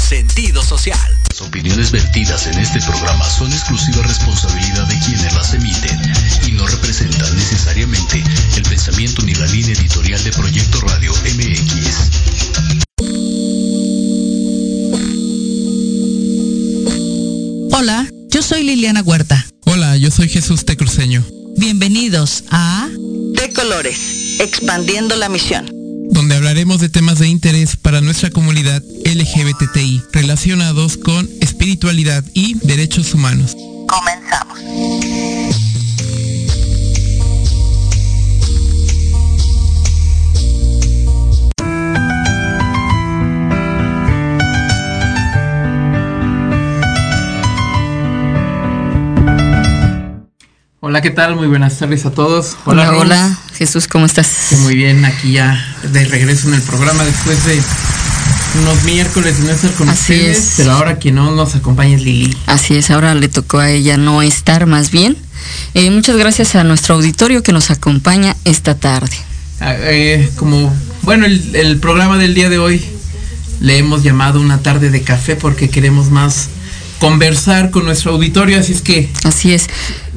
sentido social. Las opiniones vertidas en este programa son exclusiva responsabilidad de quienes las emiten y no representan necesariamente el pensamiento ni la línea editorial de Proyecto Radio MX. Hola, yo soy Liliana Huerta. Hola, yo soy Jesús Tecruceño. Bienvenidos a De Colores, expandiendo la misión donde hablaremos de temas de interés para nuestra comunidad LGBTI relacionados con espiritualidad y derechos humanos. Comenzamos. Hola, ¿qué tal? Muy buenas tardes a todos. Hola, hola, Jesús, ¿cómo estás? muy bien, aquí ya de regreso en el programa después de unos miércoles de no estar con Así ustedes, pero ahora que no nos acompaña es Lili. Así es, ahora le tocó a ella no estar más bien. Eh, muchas gracias a nuestro auditorio que nos acompaña esta tarde. Ah, eh, como, bueno, el, el programa del día de hoy le hemos llamado una tarde de café porque queremos más conversar con nuestro auditorio, así es que... Así es.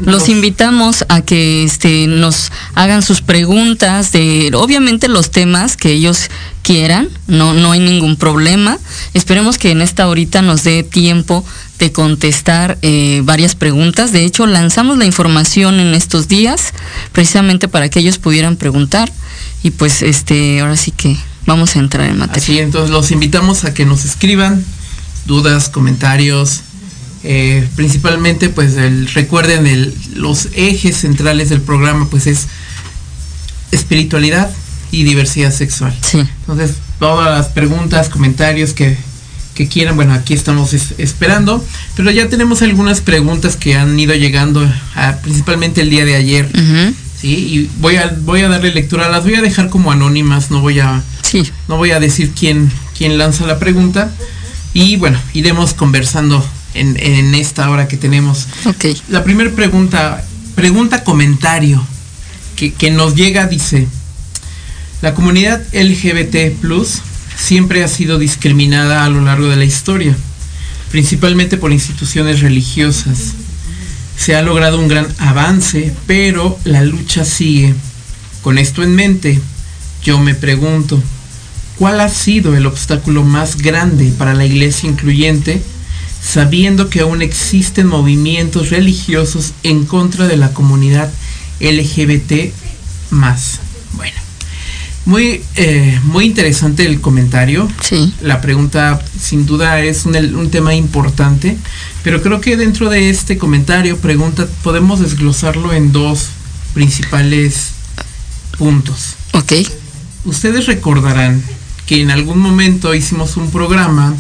Los invitamos a que este, nos hagan sus preguntas de, obviamente, los temas que ellos quieran, no, no hay ningún problema. Esperemos que en esta horita nos dé tiempo de contestar eh, varias preguntas. De hecho, lanzamos la información en estos días, precisamente para que ellos pudieran preguntar. Y pues, este, ahora sí que vamos a entrar en materia. Así, entonces los invitamos a que nos escriban dudas, comentarios, eh, principalmente, pues el, recuerden el, los ejes centrales del programa, pues es espiritualidad y diversidad sexual. Sí. Entonces, todas las preguntas, comentarios que, que quieran, bueno, aquí estamos esperando, pero ya tenemos algunas preguntas que han ido llegando, a, principalmente el día de ayer. Sí, y voy a, voy a darle lectura, las voy a dejar como anónimas, no voy a, sí. no voy a decir quién, quién lanza la pregunta. Y bueno, iremos conversando en, esta hora que tenemos. Okay. La primera pregunta, pregunta comentario que, que, nos llega dice, la comunidad LGBT Plus siempre ha sido discriminada a lo largo de la historia, principalmente por instituciones religiosas. Se ha logrado un gran avance, pero la lucha sigue. Con esto en mente, yo me pregunto, ¿cuál ha sido el obstáculo más grande para la iglesia incluyente sabiendo que aún existen movimientos religiosos en contra de la comunidad LGBT más. Bueno, muy, eh, muy interesante el comentario. Sí. La pregunta sin duda es un, un, tema importante, pero creo que dentro de este comentario, pregunta, podemos desglosarlo en dos principales puntos. Ok. Ustedes recordarán que en algún momento hicimos un programa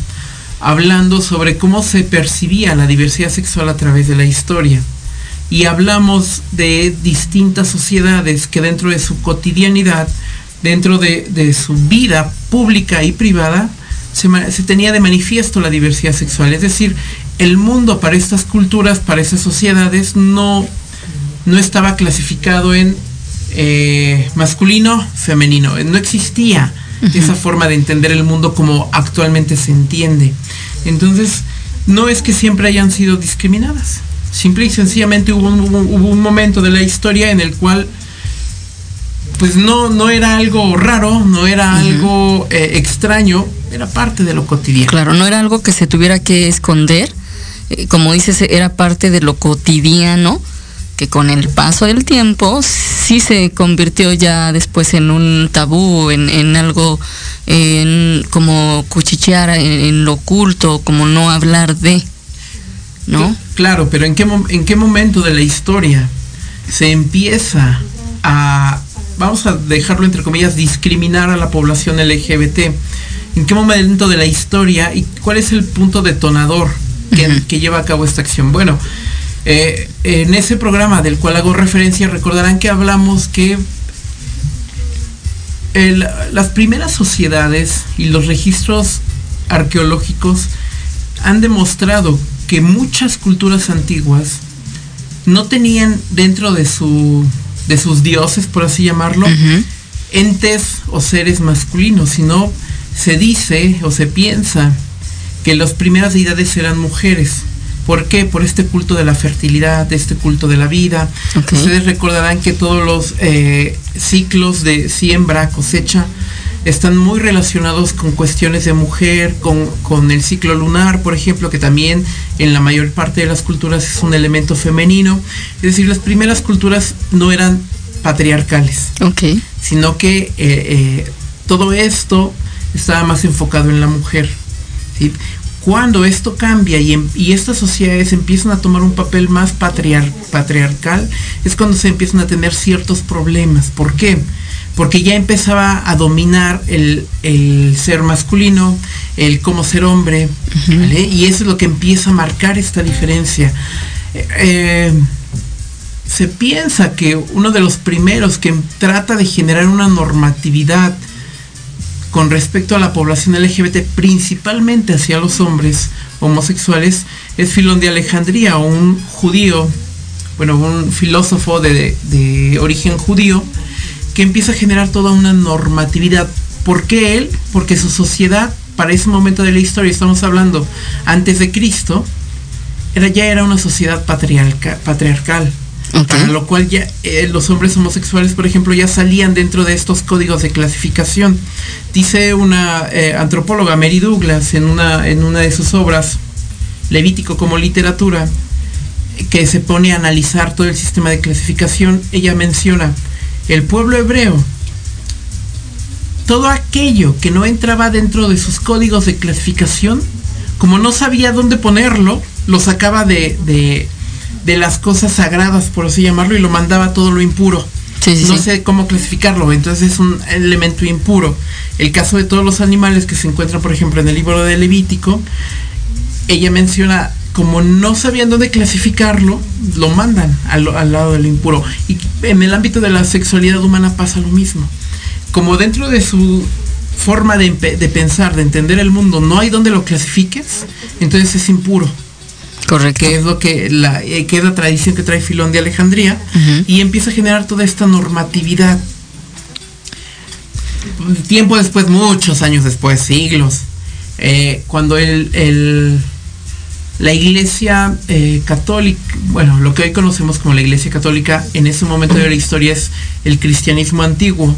hablando sobre cómo se percibía la diversidad sexual a través de la historia. Y hablamos de distintas sociedades que dentro de su cotidianidad, dentro de, su vida pública y privada, se, tenía de manifiesto la diversidad sexual. Es decir, el mundo para estas culturas, para esas sociedades, no, no estaba clasificado en eh, masculino, femenino. No existía uh -huh. esa forma de entender el mundo como actualmente se entiende. Entonces, no es que siempre hayan sido discriminadas. Simple y sencillamente hubo un, hubo, hubo un momento de la historia en el cual pues no, no era algo raro, no era uh -huh. algo eh, extraño, era parte de lo cotidiano. Claro, no era algo que se tuviera que esconder, eh, como dices, era parte de lo cotidiano, que con el paso del tiempo sí se convirtió ya después en un tabú, en, en algo en, como cuchichear en, en, lo oculto, como no hablar de, ¿no? Claro, pero ¿en qué, ¿en qué momento de la historia se empieza a, vamos a dejarlo entre comillas, discriminar a la población LGBT? ¿En qué momento de la historia y cuál es el punto detonador que, uh -huh. que lleva a cabo esta acción? Bueno, eh, en ese programa del cual hago referencia, recordarán que hablamos que el, las primeras sociedades y los registros arqueológicos han demostrado que muchas culturas antiguas no tenían dentro de su de sus dioses, por así llamarlo, uh -huh. entes o seres masculinos, sino se dice o se piensa que las primeras deidades eran mujeres. ¿Por qué? Por este culto de la fertilidad, de este culto de la vida. Ustedes recordarán que todos los eh, ciclos de siembra, cosecha, están muy relacionados con cuestiones de mujer, con, con el ciclo lunar, por ejemplo, que también en la mayor parte de las culturas es un elemento femenino. Es decir, las primeras culturas no eran patriarcales sino que eh, eh, todo esto estaba más enfocado en la mujer. ¿sí? Cuando esto cambia y, em- y estas sociedades empiezan a tomar un papel más patriar- patriarcal, es cuando se empiezan a tener ciertos problemas. ¿Por qué? Porque ya empezaba a dominar el, el ser masculino, el cómo ser hombre, ¿vale? y eso es lo que empieza a marcar esta diferencia. Eh, eh, se piensa que uno de los primeros que trata de generar una normatividad con respecto a la población LGBT, principalmente hacia los hombres homosexuales, es Filón de Alejandría, un judío, bueno, un filósofo de, origen judío, que empieza a generar toda una normatividad. ¿Por qué él? Porque su sociedad, para ese momento de la historia, estamos hablando antes de Cristo, era, ya era una sociedad patriarca- patriarcal. Para lo cual ya eh, los hombres homosexuales, por ejemplo, ya salían dentro de estos códigos de clasificación. Dice una eh, antropóloga, Mary Douglas, en una, en una de sus obras, Levítico como literatura, que se pone a analizar todo el sistema de clasificación, ella menciona el pueblo hebreo, todo aquello que no entraba dentro de sus códigos de clasificación, como no sabía dónde ponerlo, lo sacaba de, de las cosas sagradas, por así llamarlo, y lo mandaba todo lo impuro. Sí, sí, no sí. sé cómo clasificarlo, entonces es un elemento impuro. El caso de todos los animales que se encuentran, por ejemplo, en el libro de Levítico, ella menciona, como no sabían dónde clasificarlo, lo mandan al, al lado de lo impuro. Y en el ámbito de la sexualidad humana pasa lo mismo. Como dentro de su forma de, de pensar, de entender el mundo, no hay donde lo clasifiques, entonces es impuro Correcto. que es lo que la, eh, que es la tradición que trae Filón de Alejandría, y empieza a generar toda esta normatividad. Tiempo después, muchos años después, siglos, eh, cuando el, el- la iglesia eh, católica, bueno, lo que hoy conocemos como la iglesia católica, en ese momento de la historia es el cristianismo antiguo,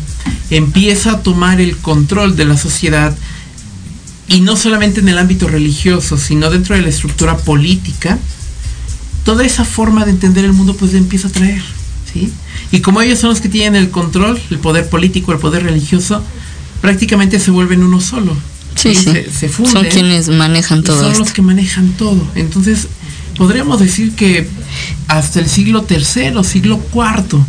empieza a tomar el control de la sociedad y no solamente en el ámbito religioso, sino dentro de la estructura política, toda esa forma de entender el mundo pues le empieza a traer, ¿sí? Y como ellos son los que tienen el control, el poder político, el poder religioso, prácticamente se vuelven uno solo. Sí, sí. Se, se funden Son quienes manejan todo son los que manejan todo. Entonces, podríamos decir que hasta el siglo III, siglo IV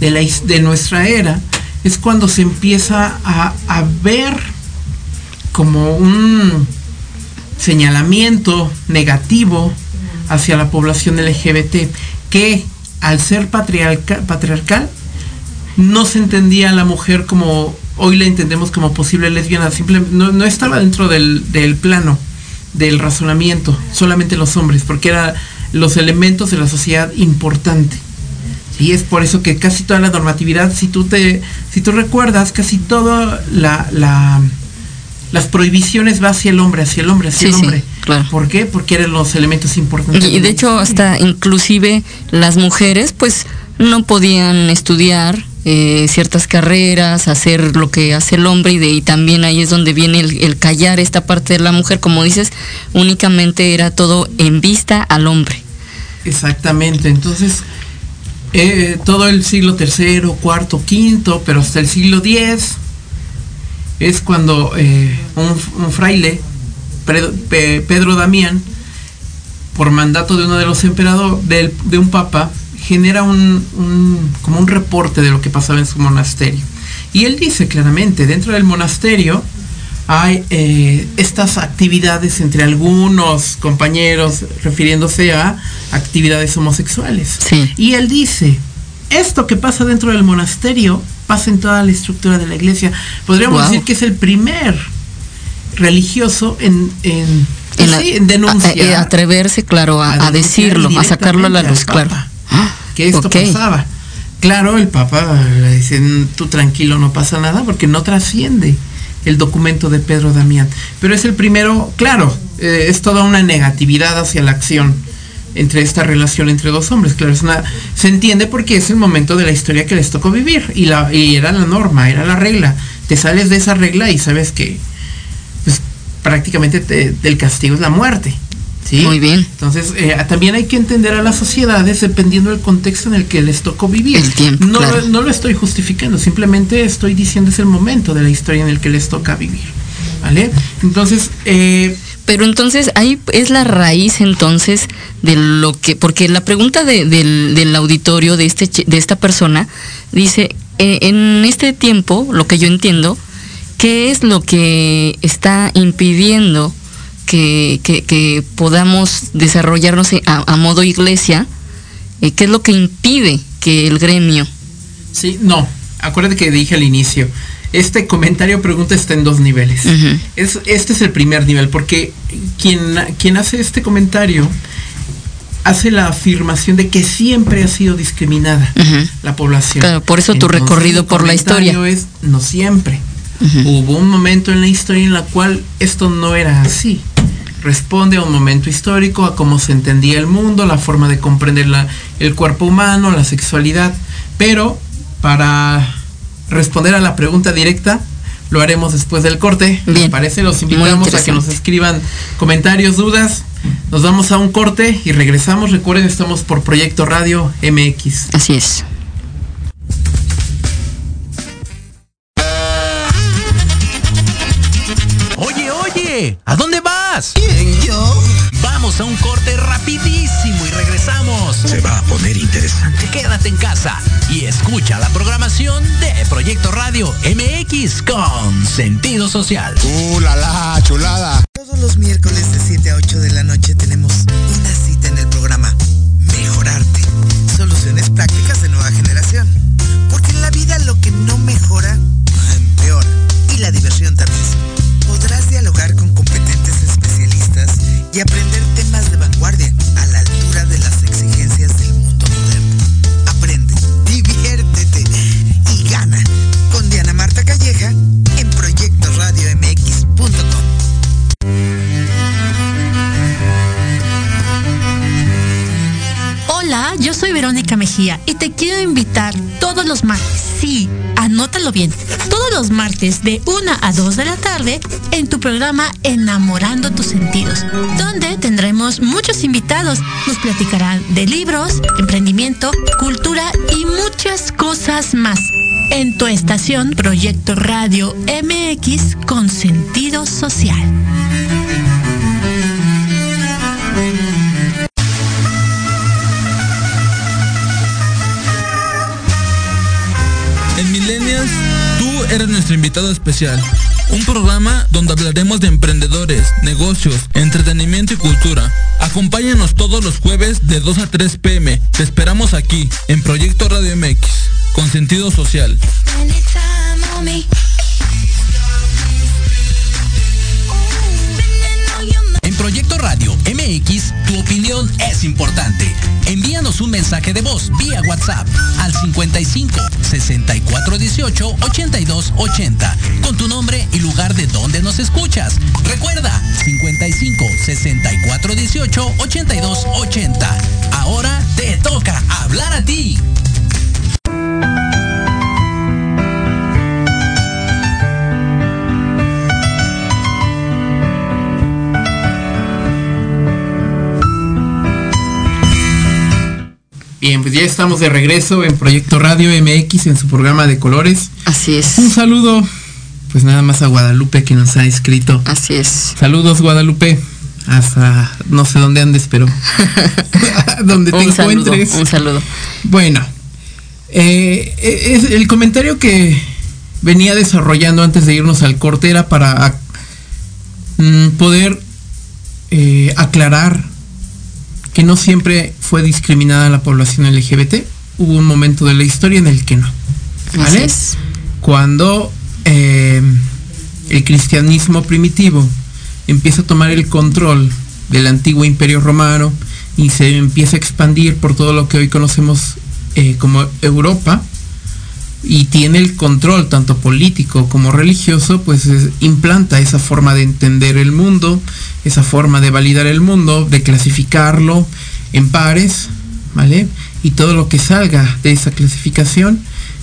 de, la, de nuestra era, es cuando se empieza a, a ver como un señalamiento negativo hacia la población LGBT, que al ser patriarca- patriarcal, no se entendía a la mujer como hoy la entendemos como posible lesbiana, simplemente no, no estaba dentro del, del plano del razonamiento, solamente los hombres, porque eran los elementos de la sociedad importante. Y es por eso que casi toda la normatividad, si tú te, si tú recuerdas, casi toda la, la- las prohibiciones va hacia el hombre, hacia el hombre, hacia Sí, el sí, hombre. claro. ¿Por qué? Porque eran los elementos importantes. Y, de hecho hasta inclusive las mujeres pues no podían estudiar eh, ciertas carreras, hacer lo que hace el hombre y de y también ahí es donde viene el, el callar esta parte de la mujer, como dices, únicamente era todo en vista al hombre. Exactamente, entonces eh, todo el siglo III, cuarto, quinto, pero hasta el siglo X es cuando eh, un, un fraile, Pedro, Pe- Pedro Damián, por mandato de uno de los emperadores, del- de un papa, genera un, un- como un reporte de lo que pasaba en su monasterio. Y él dice claramente, dentro del monasterio hay eh, estas actividades entre algunos compañeros refiriéndose a actividades homosexuales. Sí. Y él dice, esto que pasa dentro del monasterio pasa en toda la estructura de la iglesia. Podríamos Wow. decir que es el primer religioso en, en, En a- sí, en denunciar. a- a- atreverse, claro, a, decirlo, a sacarlo a la luz, claro. Papa Que esto pasaba. Claro, el Papa le dice, "Mm, tú tranquilo, no pasa nada, porque no trasciende el documento de Pedro Damián. Pero es el primero, claro, eh, es toda una negatividad hacia la acción entre esta relación entre dos hombres. Claro, es una, se entiende porque es el momento de la historia que les tocó vivir y, la, y era la norma, era la regla. Te sales de esa regla y sabes que pues, prácticamente te, el castigo es la muerte. ¿sí? Muy bien. Entonces, eh, también hay que entender a las sociedades dependiendo del contexto en el que les tocó vivir. El tiempo, no, claro. no lo estoy justificando, simplemente estoy diciendo es el momento de la historia en el que les toca vivir. ¿Vale? Entonces, eh, Pero entonces ahí es la raíz entonces de lo que, porque la pregunta de- del, del auditorio de, este, de esta persona dice, eh, en este tiempo, lo que yo entiendo, ¿qué es lo que está impidiendo que, que- podamos desarrollarnos a, a modo iglesia? Eh, ¿Qué es lo que impide que el gremio... Sí, no. Acuérdate que dije al inicio. Este comentario pregunta está en dos niveles. Es, este es el primer nivel, porque quien, quien hace este comentario hace la afirmación de que siempre ha sido discriminada la población. Claro, por eso tu recorrido por la comentario historia. es no siempre. Hubo un momento en la historia en la cual esto no era así. Responde a un momento histórico, a cómo se entendía el mundo, la forma de comprender la- el cuerpo humano, la sexualidad. Pero para responder a la pregunta directa, lo haremos después del corte. ¿Les Bien. parece? Los invitamos a que nos escriban comentarios, dudas. Nos vamos a un corte y regresamos. Recuerden, estamos por Proyecto Radio MX. Así es. ¿A dónde vas? ¿Quién, yo? Vamos a un corte rapidísimo y regresamos. Se va a poner interesante. Quédate en casa y escucha la programación de Proyecto Radio MX con sentido social. ¡Uh, la, la, chulada! Todos los miércoles de 7 a 8 de la noche tenemos una cita en el programa Mejorarte. Soluciones prácticas de nueva generación. Porque en la vida lo que no mejora, empeora. Y la diversión también. Y aprender temas de vanguardia a la altura de las exigencias del mundo moderno. Aprende, diviértete y gana con Diana Marta Calleja en proyectoradiomx.com. Hola, yo soy Verónica Mejía y te quiero invitar todos los martes, sí, anótalo bien, todos los martes de 1 a 2 de la tarde en tu programa Enamorando tus sentidos, donde tendremos muchos invitados. Nos platicarán de libros, emprendimiento, cultura y muchas cosas más. En tu estación Proyecto Radio MX con sentido social. Invitado especial. Un programa donde hablaremos de emprendedores, negocios, entretenimiento y cultura. Acompáñanos todos los jueves de 2 a 3 pm. Te esperamos aquí, en Proyecto Radio MX, con sentido social. En Proyecto Radio MX, tu opinión es importante. Envíanos un mensaje de voz vía WhatsApp al 55 64 18 82 80 con tu nombre y lugar de donde nos escuchas. Recuerda 55 64 18 82 80. Ahora te toca hablar a ti. Bien, pues ya estamos de regreso en Proyecto Radio MX en su programa de colores. Así Un es. saludo, pues nada más a Guadalupe que nos ha escrito. Así es. Saludos Guadalupe, hasta no sé dónde andes, pero donde te un saludo, encuentres. un saludo. Bueno, eh, es el comentario que venía desarrollando antes de irnos al corte era para mm, poder eh, aclarar que no siempre fue discriminada la población LGBT. Hubo un momento de la historia en el que no. ¿Vale? es. Cuando eh, el cristianismo primitivo empieza a tomar el control del antiguo imperio romano y se empieza a expandir por todo lo que hoy conocemos eh, como Europa, y tiene el control tanto político como religioso, pues implanta esa forma de entender el mundo, esa forma de validar el mundo, de clasificarlo en pares, ¿vale? Y todo lo que salga de esa clasificación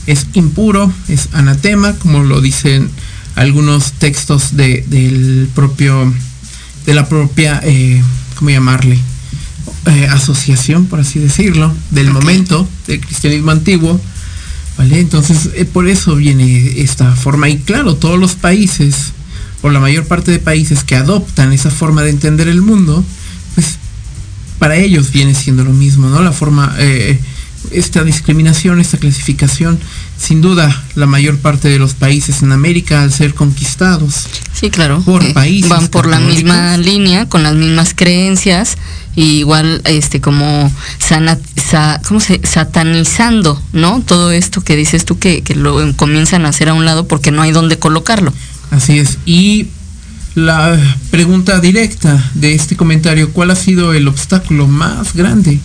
es impuro, es anatema, como lo dicen algunos textos de, del propio, de la propia, eh, ¿cómo llamarle? Eh, asociación, por así decirlo, del momento del cristianismo antiguo, ¿vale? Entonces, eh, por eso viene esta forma. Y claro, todos los países, o la mayor parte de países que adoptan esa forma de entender el mundo, pues para ellos viene siendo lo mismo, ¿no? La forma, esta discriminación, esta clasificación sin duda la mayor parte de los países en América al ser conquistados. Sí, claro. Por eh, países. Van por la misma línea, con las mismas creencias, y igual este como ¿cómo se? satanizando, ¿no? Todo esto que dices tú que, que lo comienzan a hacer a un lado porque no hay dónde colocarlo. Así es. Y la pregunta directa de este comentario, ¿cuál ha sido el obstáculo más grande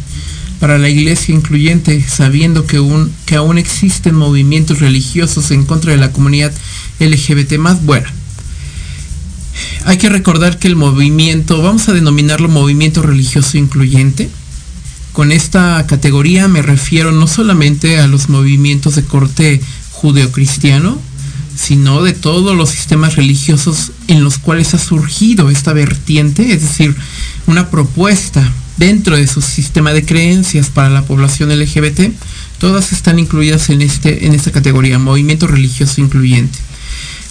para la iglesia incluyente, sabiendo que, que aún existen movimientos religiosos en contra de la comunidad LGBT más, bueno, hay que recordar que el movimiento, vamos a denominarlo movimiento religioso incluyente, con esta categoría me refiero no solamente a los movimientos de corte judeocristiano, sino de todos los sistemas religiosos en los cuales ha surgido esta vertiente, es decir, una propuesta dentro de su sistema de creencias para la población LGBT, todas están incluidas en, este, en esta categoría, movimiento religioso incluyente.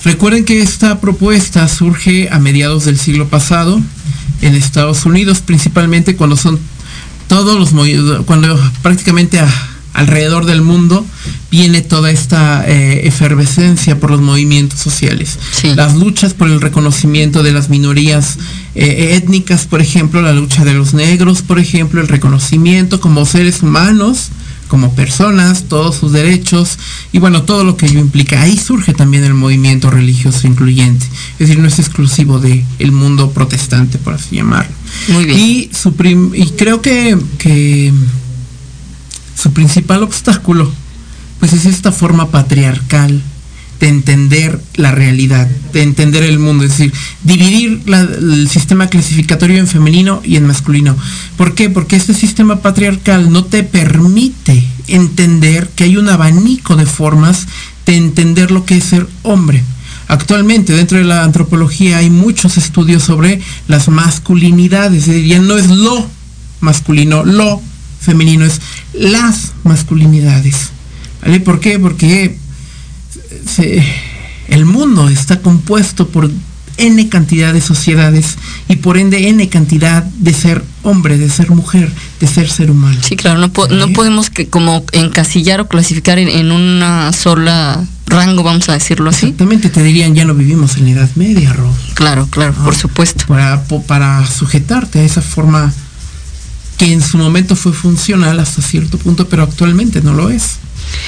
Recuerden que esta propuesta surge a mediados del siglo pasado en Estados Unidos, principalmente cuando son todos los cuando prácticamente alrededor del mundo viene toda esta eh, efervescencia por los movimientos sociales. Las luchas por el reconocimiento de las minorías eh, étnicas, por ejemplo, la lucha de los negros, por ejemplo, el reconocimiento como seres humanos, como personas, todos sus derechos y bueno, todo lo que ello implica. Ahí surge también el movimiento religioso incluyente. Es decir, no es exclusivo del el mundo protestante, por así llamarlo. Muy bien. Y, su y creo que, que su principal obstáculo pues es esta forma patriarcal de entender la realidad, de entender el mundo, es decir, dividir el sistema clasificatorio en femenino y en masculino. ¿Por qué? Porque este sistema patriarcal no te permite entender que hay un abanico de formas de entender lo que es ser hombre. Actualmente dentro de la antropología hay muchos estudios sobre las masculinidades, ya no es lo masculino, lo femenino, es las masculinidades. ¿Por qué? Porque el mundo está compuesto por n cantidad de sociedades y por ende n cantidad de ser hombre, de ser mujer, de ser ser humano. Sí, claro, no, no podemos que como encasillar o clasificar en, una sola rango, vamos a decirlo así. Exactamente, te dirían ya no vivimos en la Edad Media, Ros. Claro, claro, por supuesto. Para, para sujetarte a esa forma que en su momento fue funcional hasta cierto punto, pero actualmente no lo es.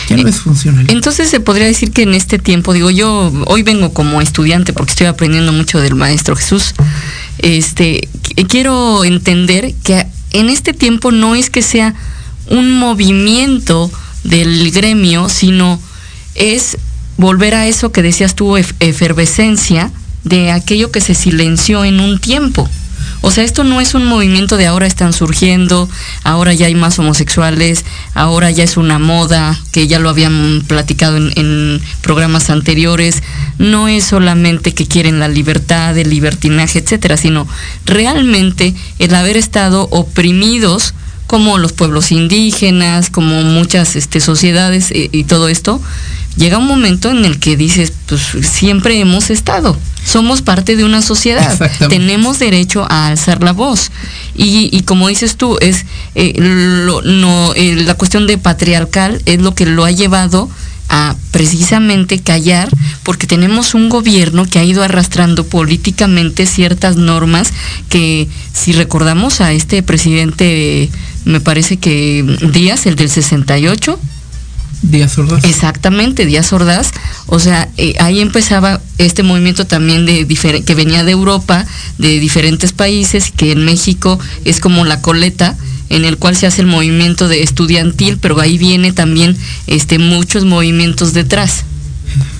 Ya no es funcional. Entonces se podría decir que en este tiempo, digo, yo hoy vengo como estudiante porque estoy aprendiendo mucho del Maestro Jesús. Este, quiero entender que en este tiempo no es que sea un movimiento del gremio, sino es volver a eso que decías tú, efervescencia de aquello que se silenció en un tiempo. O sea, esto no es un movimiento de ahora están surgiendo, ahora ya hay más homosexuales, ahora ya es una moda, que ya lo habían platicado en, programas anteriores. No es solamente que quieren la libertad, el libertinaje, etcétera, sino realmente el haber estado oprimidos como los pueblos indígenas, como muchas este, sociedades y, y todo esto, llega un momento en el que dices, pues siempre hemos estado somos parte de una sociedad. Tenemos derecho a alzar la voz. Y, como dices tú, es eh, no, eh, la cuestión de patriarcal es lo que lo ha llevado a precisamente callar, porque tenemos un gobierno que ha ido arrastrando políticamente ciertas normas que, si recordamos a este presidente, me parece que Díaz, el del 68, Díaz Ordaz. Exactamente, Díaz Ordaz. O sea, eh, ahí empezaba este movimiento también de que venía de Europa, de diferentes países, que en México es como la coleta en el cual se hace el movimiento de estudiantil, pero ahí viene también este muchos movimientos detrás.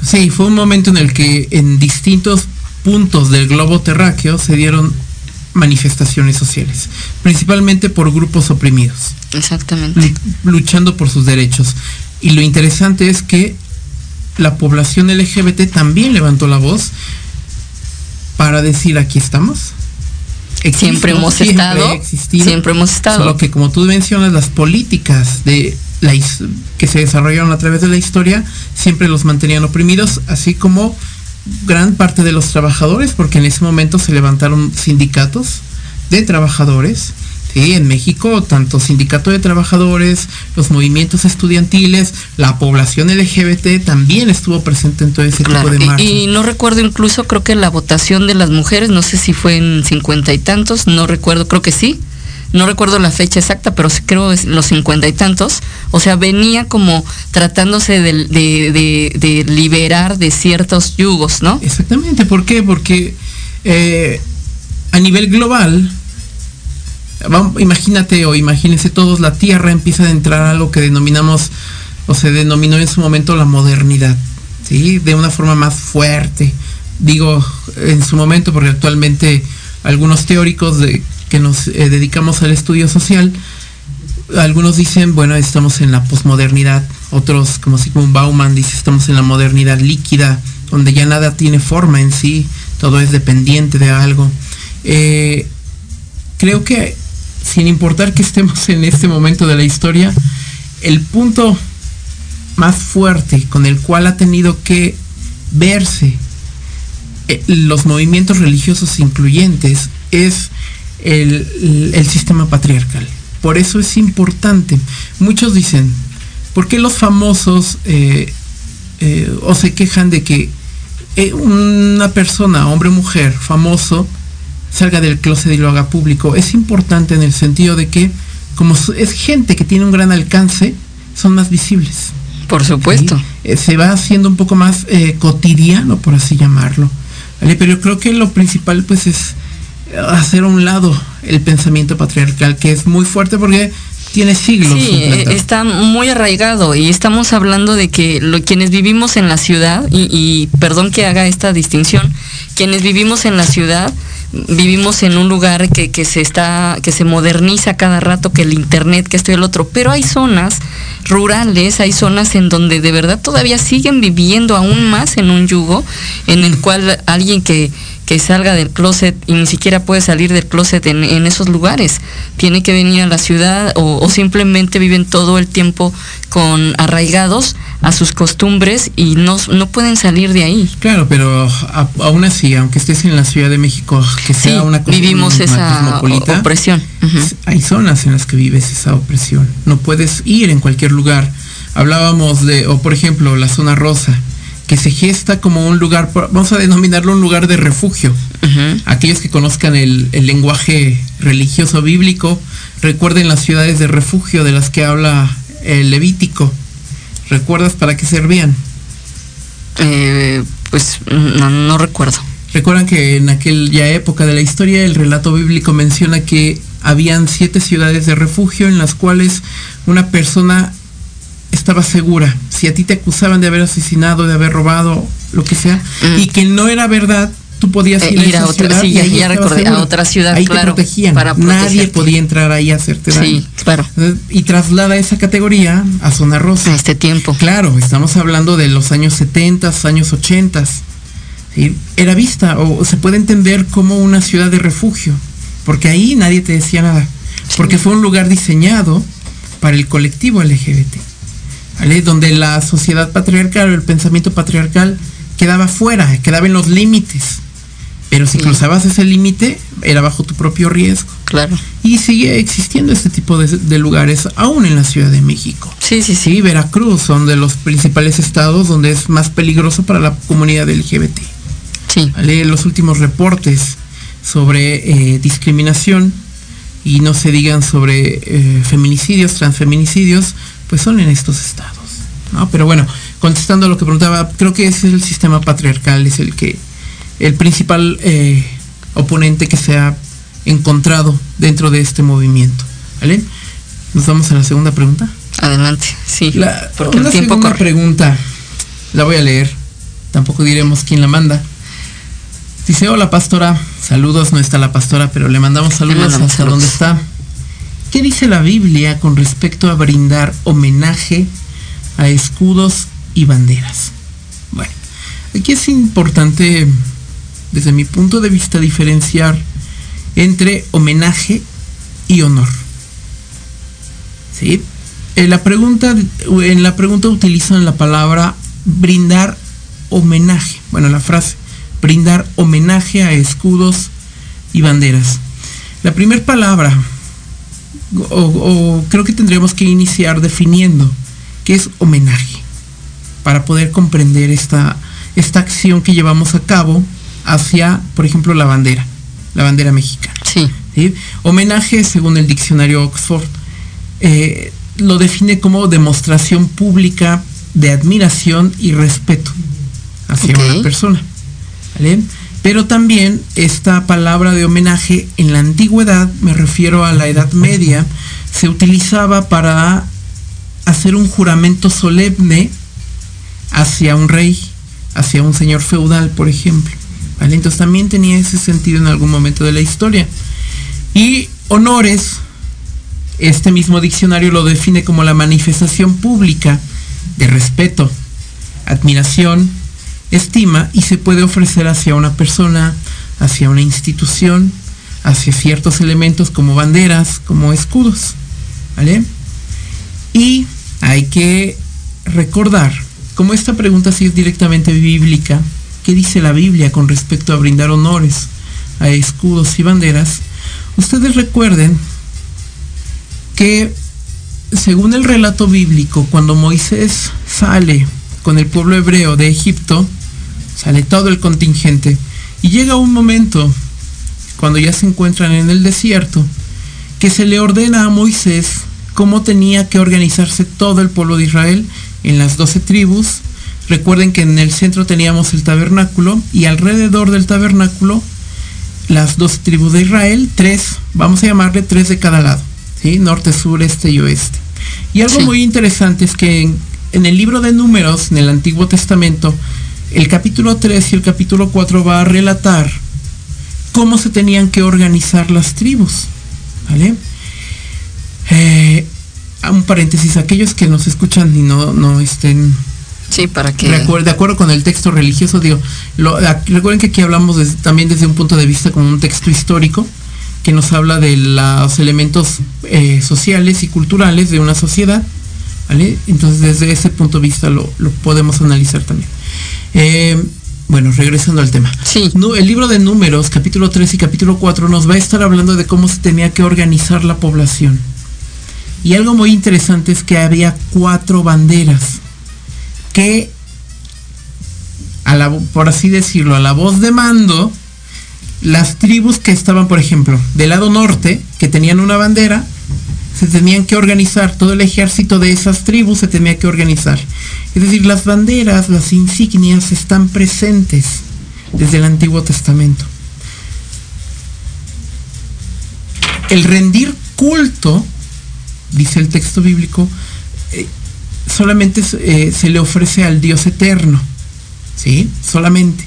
Sí, fue un momento en el que en distintos puntos del globo terráqueo se dieron manifestaciones sociales, principalmente por grupos oprimidos. Exactamente. Luchando por sus derechos. Y lo interesante es que la población LGBT también levantó la voz para decir aquí estamos. siempre hemos estado. siempre hemos estado. Solo que como tú mencionas, las políticas de la, que se desarrollaron a través de la historia siempre los mantenían oprimidos, así como gran parte de los trabajadores, porque en ese momento se levantaron sindicatos de trabajadores. Sí, en México, tanto sindicato de trabajadores, los movimientos estudiantiles, la población LGBT también estuvo presente en todo ese tipo de marchas. Y, y, no recuerdo incluso, creo que la votación de las mujeres, no sé si fue en cincuenta y tantos, no recuerdo, creo que sí, no recuerdo la fecha exacta, pero creo es los cincuenta y tantos, o sea, venía como tratándose de, de, liberar de ciertos yugos, ¿no? Exactamente, ¿por qué? Porque eh, a nivel global, imagínate o imagínense todos, la Tierra empieza a entrar a algo que denominamos, o se denominó en su momento la modernidad, ¿sí? De una forma más fuerte. Digo, en su momento, porque actualmente algunos teóricos de que nos eh, dedicamos al estudio social, algunos dicen, bueno, estamos en la posmodernidad, otros como Sigmund Bauman dice, estamos en la modernidad líquida, donde ya nada tiene forma en sí, todo es dependiente de algo. Eh, creo que sin importar que estemos en este momento de la historia, el punto más fuerte con el cual ha tenido que verse eh, los movimientos religiosos incluyentes es el, sistema patriarcal. Por eso es importante. Muchos dicen, ¿por qué los famosos eh, eh, o se quejan de que una persona, hombre o mujer, famoso, salga del closet y lo haga público? Es importante en el sentido de que, como es gente que tiene un gran alcance, son más visibles. Por supuesto. se va haciendo un poco más cotidiano, por así llamarlo. Pero yo creo que lo principal pues es hacer a un lado el pensamiento patriarcal, que es muy fuerte porque tiene siglos. Sí, eh, está muy arraigado y estamos hablando de que lo, quienes vivimos en la ciudad, y, perdón que haga esta distinción, quienes vivimos en la ciudad, vivimos en un lugar que, que, se está, que se moderniza cada rato, que el internet, que esto y el otro, pero hay zonas rurales, hay zonas en donde de verdad todavía siguen viviendo aún más en un yugo, en el cual alguien que, que salga del closet y ni siquiera puede salir del closet en, esos lugares. Tiene que venir a la ciudad o, simplemente viven todo el tiempo con arraigados a sus costumbres y no, no pueden salir de ahí. Claro, pero aún así, aunque estés en la Ciudad de México, que sea una vivimos esa opresión. Hay zonas en las que vives esa opresión. No puedes ir en cualquier lugar. Hablábamos de, o por ejemplo, la zona rosa que se gesta como un lugar, vamos a denominarlo un lugar de refugio. Aquellos que conozcan el, lenguaje religioso bíblico, recuerden las ciudades de refugio de las que habla el Levítico. ¿Recuerdas para qué servían? Eh, pues no, recuerdo. Recuerdan que en aquella época de la historia el relato bíblico menciona que habían siete ciudades de refugio en las cuales una persona estaba segura. Si a ti te acusaban de haber asesinado, de haber robado, lo que sea, mm. y que no era verdad, tú podías eh, ir, a, otra ciudad. Sí, ya, recordé, a otra ciudad, ahí te protegían. Nadie podía entrar ahí a hacerte daño. Sí, claro. Y traslada esa categoría a Zona Rosa. A este tiempo. Claro, estamos hablando de los años 70, años 80. Era vista o se puede entender como una ciudad de refugio, porque ahí nadie te decía nada, porque fue un lugar diseñado para el colectivo LGBT. Donde la sociedad patriarcal o el pensamiento patriarcal quedaba fuera, quedaba en los límites. Pero si cruzabas ese límite, era bajo tu propio riesgo. Claro. Y sigue existiendo este tipo de, lugares, aún en la Ciudad de México. Sí, sí, sí. Veracruz son de los principales estados donde es más peligroso para la comunidad LGBT. Sí. Los últimos reportes sobre eh, discriminación y no se digan sobre eh, feminicidios, transfeminicidios, pues son en estos estados. ¿no? Pero bueno, contestando a lo que preguntaba, creo que ese es el sistema patriarcal, es el que, el principal eh, oponente que se ha encontrado dentro de este movimiento. ¿vale? Nos vamos a la segunda pregunta. Adelante, sí. La, porque una el tiempo segunda corre. pregunta. La voy a leer. Tampoco diremos quién la manda. Dice, hola pastora. Saludos, no está la pastora, pero le mandamos saludos mandamos hasta saludos. donde está. ¿Qué dice la Biblia con respecto a brindar homenaje a escudos y banderas? Bueno, aquí es importante, desde mi punto de vista, diferenciar entre homenaje y honor. ¿Sí? En la pregunta, en la pregunta utilizan la palabra brindar homenaje. Bueno, la frase, brindar homenaje a escudos y banderas. La primera palabra, o, o creo que tendríamos que iniciar definiendo qué es homenaje, para poder comprender esta, esta acción que llevamos a cabo hacia, por ejemplo, la bandera, la bandera mexicana. Sí. ¿sí? Homenaje, según el diccionario Oxford, eh, lo define como demostración pública de admiración y respeto hacia una persona. ¿vale? Pero también esta palabra de homenaje en la antigüedad, me refiero a la Edad Media, se utilizaba para hacer un juramento solemne hacia un rey, hacia un señor feudal, por ejemplo. Entonces también tenía ese sentido en algún momento de la historia. Y honores, este mismo diccionario lo define como la manifestación pública de respeto, admiración, estima y se puede ofrecer hacia una persona, hacia una institución, hacia ciertos elementos como banderas, como escudos. ¿Vale? Y hay que recordar, como esta pregunta sí es directamente bíblica, ¿qué dice la Biblia con respecto a brindar honores a escudos y banderas? Ustedes recuerden que según el relato bíblico, cuando Moisés sale con el pueblo hebreo de Egipto, sale todo el contingente, y llega un momento, cuando ya se encuentran en el desierto, que se le ordena a Moisés cómo tenía que organizarse todo el pueblo de Israel en las doce tribus. Recuerden que en el centro teníamos el tabernáculo y alrededor del tabernáculo las dos tribus de Israel, tres, vamos a llamarle tres de cada lado, ¿sí? norte, sur, este y oeste. Y algo Sí. muy interesante es que en, en el libro de números, en el Antiguo Testamento, el capítulo 3 y el capítulo 4 va a relatar cómo se tenían que organizar las tribus. ¿Vale? Eh, un paréntesis, aquellos que nos escuchan y no, no estén Sí, para que... de acuerdo, con el texto religioso, digo, lo- recuerden que aquí hablamos también desde un punto de vista como un texto histórico que nos habla de los elementos eh, sociales y culturales de una sociedad, ¿vale? Entonces desde ese punto de vista lo, lo podemos analizar también. Eh, bueno, regresando al tema. Sí. El libro de números, capítulo 3 y capítulo 4, nos va a estar hablando de cómo se tenía que organizar la población. Y algo muy interesante es que había cuatro banderas que, a la, por así decirlo, a la voz de mando, las tribus que estaban, por ejemplo, del lado norte, que tenían una bandera, se tenían que organizar, todo el ejército de esas tribus se tenía que organizar. Es decir, las banderas, las insignias están presentes desde el Antiguo Testamento. El rendir culto, dice el texto bíblico, eh, solamente eh, se le ofrece al Dios eterno, ¿sí? Solamente.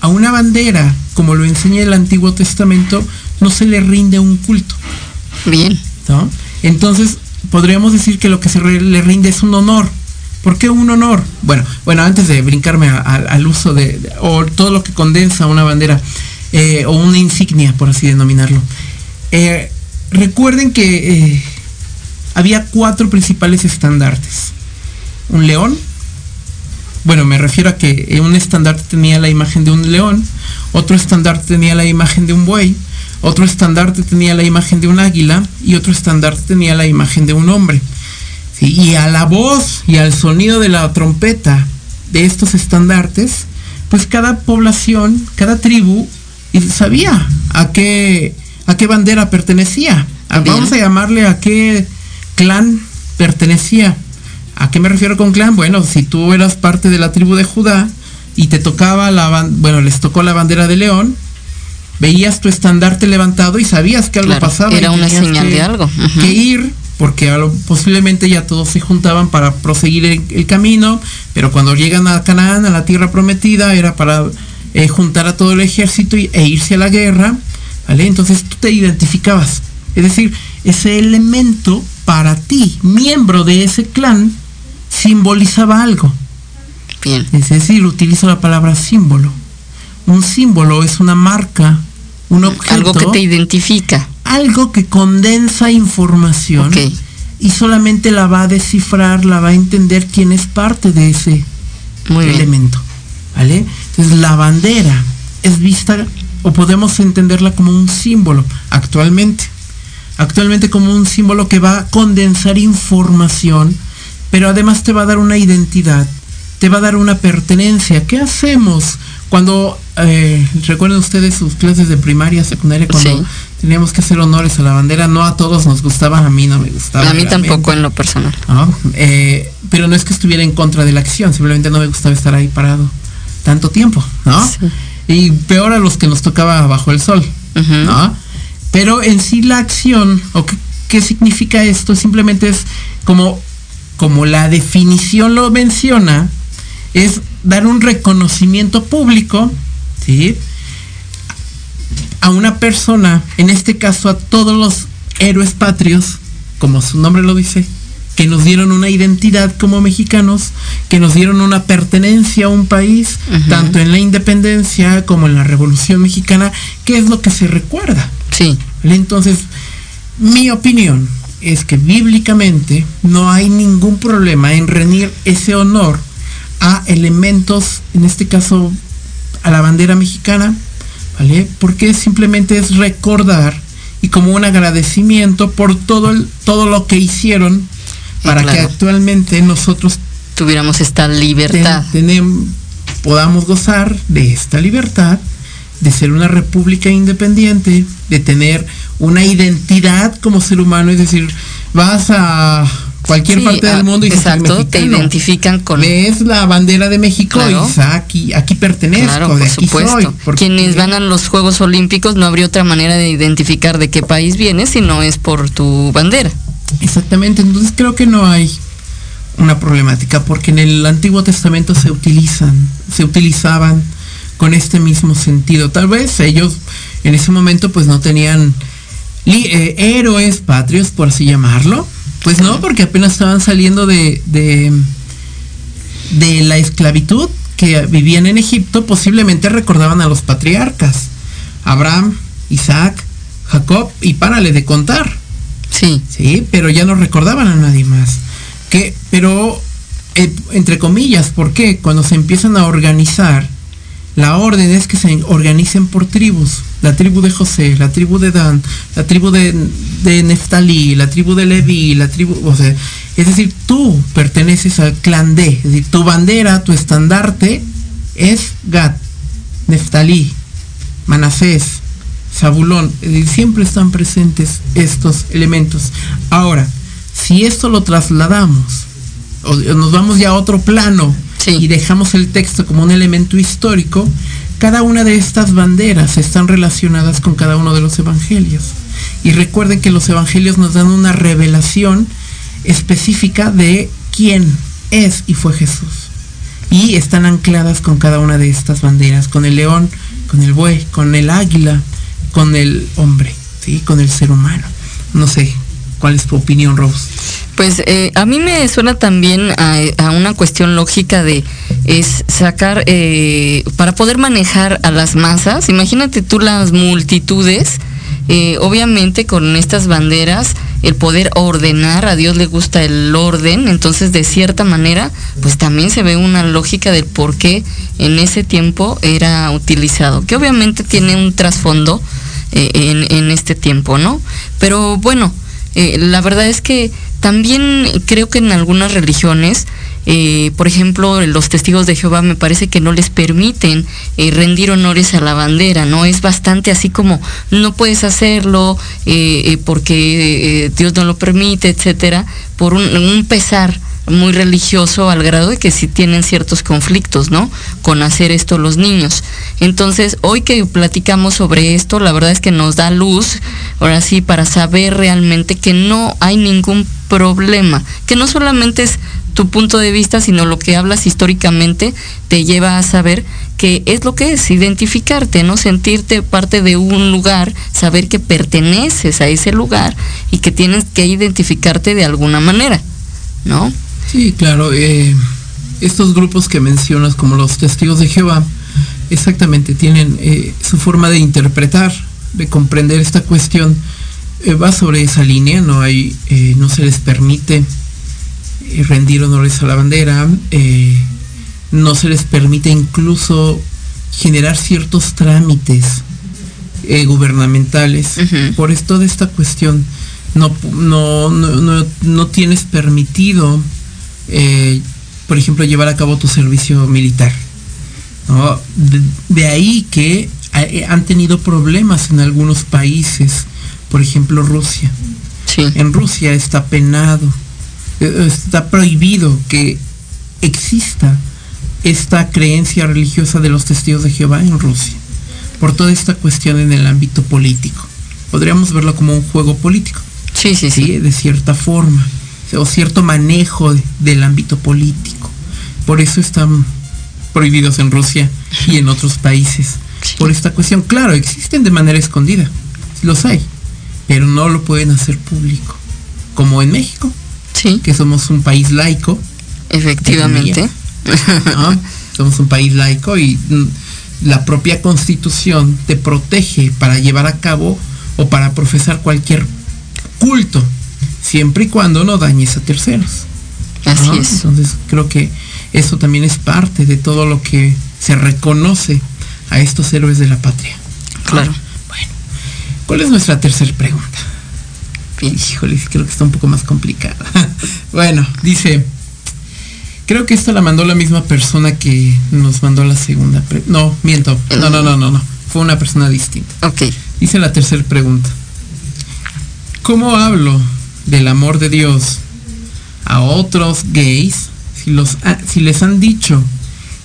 A una bandera, como lo enseña el Antiguo Testamento, no se le rinde un culto, Bien. ¿no? Entonces, podríamos decir que lo que se le rinde es un honor. ¿Por qué un honor? Bueno, bueno, antes de brincarme al uso de, o todo lo que condensa una bandera eh, o una insignia, por así denominarlo. eh, recuerden que eh, había cuatro principales estandartes. Un león, bueno, me refiero a que un estandarte tenía la imagen de un león, otro estandarte tenía la imagen de un buey, otro estandarte tenía la imagen de un águila y otro estandarte tenía la imagen de un hombre. Sí, y a la voz y al sonido de la trompeta de estos estandartes, pues cada población, cada tribu sabía a qué, a qué bandera pertenecía. A- vamos a llamarle a qué clan pertenecía. ¿A qué me refiero con clan? Bueno, si tú eras parte de la tribu de Judá y te tocaba la bueno, les tocó la bandera de león, veías tu estandarte levantado y sabías que algo Claro, pasaba. y era una tenías señal que- de algo. Que ir porque posiblemente ya todos se juntaban para proseguir el, camino, pero cuando llegan a Canaán, a la tierra prometida, era para eh, juntar a todo el ejército e irse a la guerra, ¿vale? Entonces tú te identificabas. Es decir, ese elemento para ti, miembro de ese clan, simbolizaba algo. Bien. Es decir, utilizo la palabra símbolo. Un símbolo es una marca, un objeto. Algo que te identifica algo que condensa información y solamente la va a descifrar, la va a entender quién es parte de ese elemento. ¿Vale? Entonces la bandera es vista o podemos entenderla como un símbolo actualmente. Actualmente como un símbolo que va a condensar información, pero además te va a dar una identidad, te va a dar una pertenencia. ¿Qué hacemos cuando, eh, recuerden ustedes sus clases de primaria, secundaria, cuando teníamos que hacer honores a la bandera? No a todos nos gustaba, a mí no me gustaba. A mí tampoco en lo personal. Eh, pero no es que estuviera en contra de la acción, simplemente no me gustaba estar ahí parado tanto tiempo, ¿no? Y peor a los que nos tocaba bajo el sol, ¿no? Pero en sí la acción, o qué, qué significa esto, simplemente es como, como la definición lo menciona, es dar un reconocimiento público, ¿sí? A una persona, en este caso a todos los héroes patrios, como su nombre lo dice, que nos dieron una identidad como mexicanos, que nos dieron una pertenencia a un país, tanto en la independencia como en la Revolución Mexicana, que es lo que se recuerda. Sí. Entonces, mi opinión es que bíblicamente no hay ningún problema en rendir ese honor a elementos, en este caso a la bandera mexicana, ¿vale? Porque simplemente es recordar y como un agradecimiento por todo, el, todo lo que hicieron para que actualmente nosotros tuviéramos esta libertad. tenemos, podamos gozar de esta libertad, de ser una república independiente, de tener una identidad como ser humano, es decir, vas a cualquier parte del ah, mundo y exacto, te identifican con es la bandera de México y aquí, aquí pertenezco, claro, de aquí supuesto. Quienes van a los Juegos Olímpicos no habría otra manera de identificar de qué país vienes si no es por tu bandera. Exactamente, entonces creo que no hay una problemática porque en el Antiguo Testamento se utilizan, se utilizaban con este mismo sentido. Tal vez ellos en ese momento pues no tenían eh, héroes patrios, por así llamarlo, pues no, porque apenas estaban saliendo de, de, la esclavitud que vivían en Egipto, posiblemente recordaban a los patriarcas, Abraham, Isaac, Jacob, y párale de contar. Sí. Sí, pero ya no recordaban a nadie más. Que, pero, eh, entre comillas, ¿por qué? Cuando se empiezan a organizar, la orden es que se organicen por tribus. La tribu de José, la tribu de Dan, la tribu de, de Neftalí, la tribu de Levi, la tribu, o sea, es decir, tú perteneces al clan de, es decir, tu bandera, tu estandarte es Gad, Neftalí, Manasés, Zabulón, es decir, siempre están presentes estos elementos. Ahora, si esto lo trasladamos, o nos vamos ya a otro plano, y dejamos el texto como un elemento histórico, cada una de estas banderas están relacionadas con cada uno de los evangelios. Y recuerden que los evangelios nos dan una revelación específica de quién es y fue Jesús. Y están ancladas con cada una de estas banderas, con el león, con el buey, con el águila, con el hombre, ¿sí? con el ser humano. No sé, ¿cuál es tu opinión, Rose? Pues eh, a mí me suena también a, una cuestión lógica de es sacar eh, para poder manejar a las masas. Imagínate tú las multitudes. Eh, obviamente con estas banderas el poder ordenar, a Dios le gusta el orden, entonces de cierta manera pues también se ve una lógica del por qué en ese tiempo era utilizado, que obviamente tiene un trasfondo en, en, este tiempo, ¿no? Pero bueno, la verdad es que también creo que en algunas religiones, eh, por ejemplo, los testigos de Jehová me parece que no les permiten eh, rendir honores a la bandera, ¿no? Es bastante así como no puedes hacerlo eh, porque Dios no lo permite, etcétera, por un, pesar muy religioso al grado de que sí tienen ciertos conflictos, ¿no? Con hacer esto los niños. Entonces, hoy que platicamos sobre esto, la verdad es que nos da luz, ahora sí, para saber realmente que no hay ningún problema, que no solamente es tu punto de vista, sino lo que hablas históricamente te lleva a saber que es lo que es, identificarte, ¿no? Sentirte parte de un lugar, saber que perteneces a ese lugar y que tienes que identificarte de alguna manera, ¿no? Sí, claro. Eh, estos grupos que mencionas, como los testigos de Jehová, exactamente tienen eh, su forma de interpretar, de comprender esta cuestión, eh, va sobre esa línea, no hay, no se les permite rendir honores a la bandera, no se les permite incluso generar ciertos trámites gubernamentales por esto de esta cuestión no, no, no, no tienes permitido eh, por ejemplo, llevar a cabo tu servicio militar. De, ahí que eh, han tenido problemas en algunos países, por ejemplo Rusia. En Rusia está penado, eh, está prohibido que exista esta creencia religiosa de los testigos de Jehová en Rusia, por toda esta cuestión en el ámbito político. Podríamos verlo como un juego político. Sí, sí, sí. De cierta forma o cierto manejo del ámbito político. Por eso están prohibidos en Rusia y en otros países. Por esta cuestión, claro, existen de manera escondida, los hay, pero no lo pueden hacer público, como en México, sí. que somos un país laico. Efectivamente. Somos un país laico y mm, la propia constitución te protege para llevar a cabo o para profesar cualquier culto siempre y cuando no dañes a terceros. Así es. Entonces creo que eso también es parte de todo lo que se reconoce a estos héroes de la patria. Claro. Bueno, ¿cuál es nuestra tercera pregunta? Híjole, creo que está un poco más complicada. bueno, dice, creo que esta la mandó la misma persona que nos mandó la segunda. no, miento. No, no, no, no, no. Fue una persona distinta. Ok. Dice la tercera pregunta. ¿Cómo hablo del amor de Dios a otros gays, si, los, si les han dicho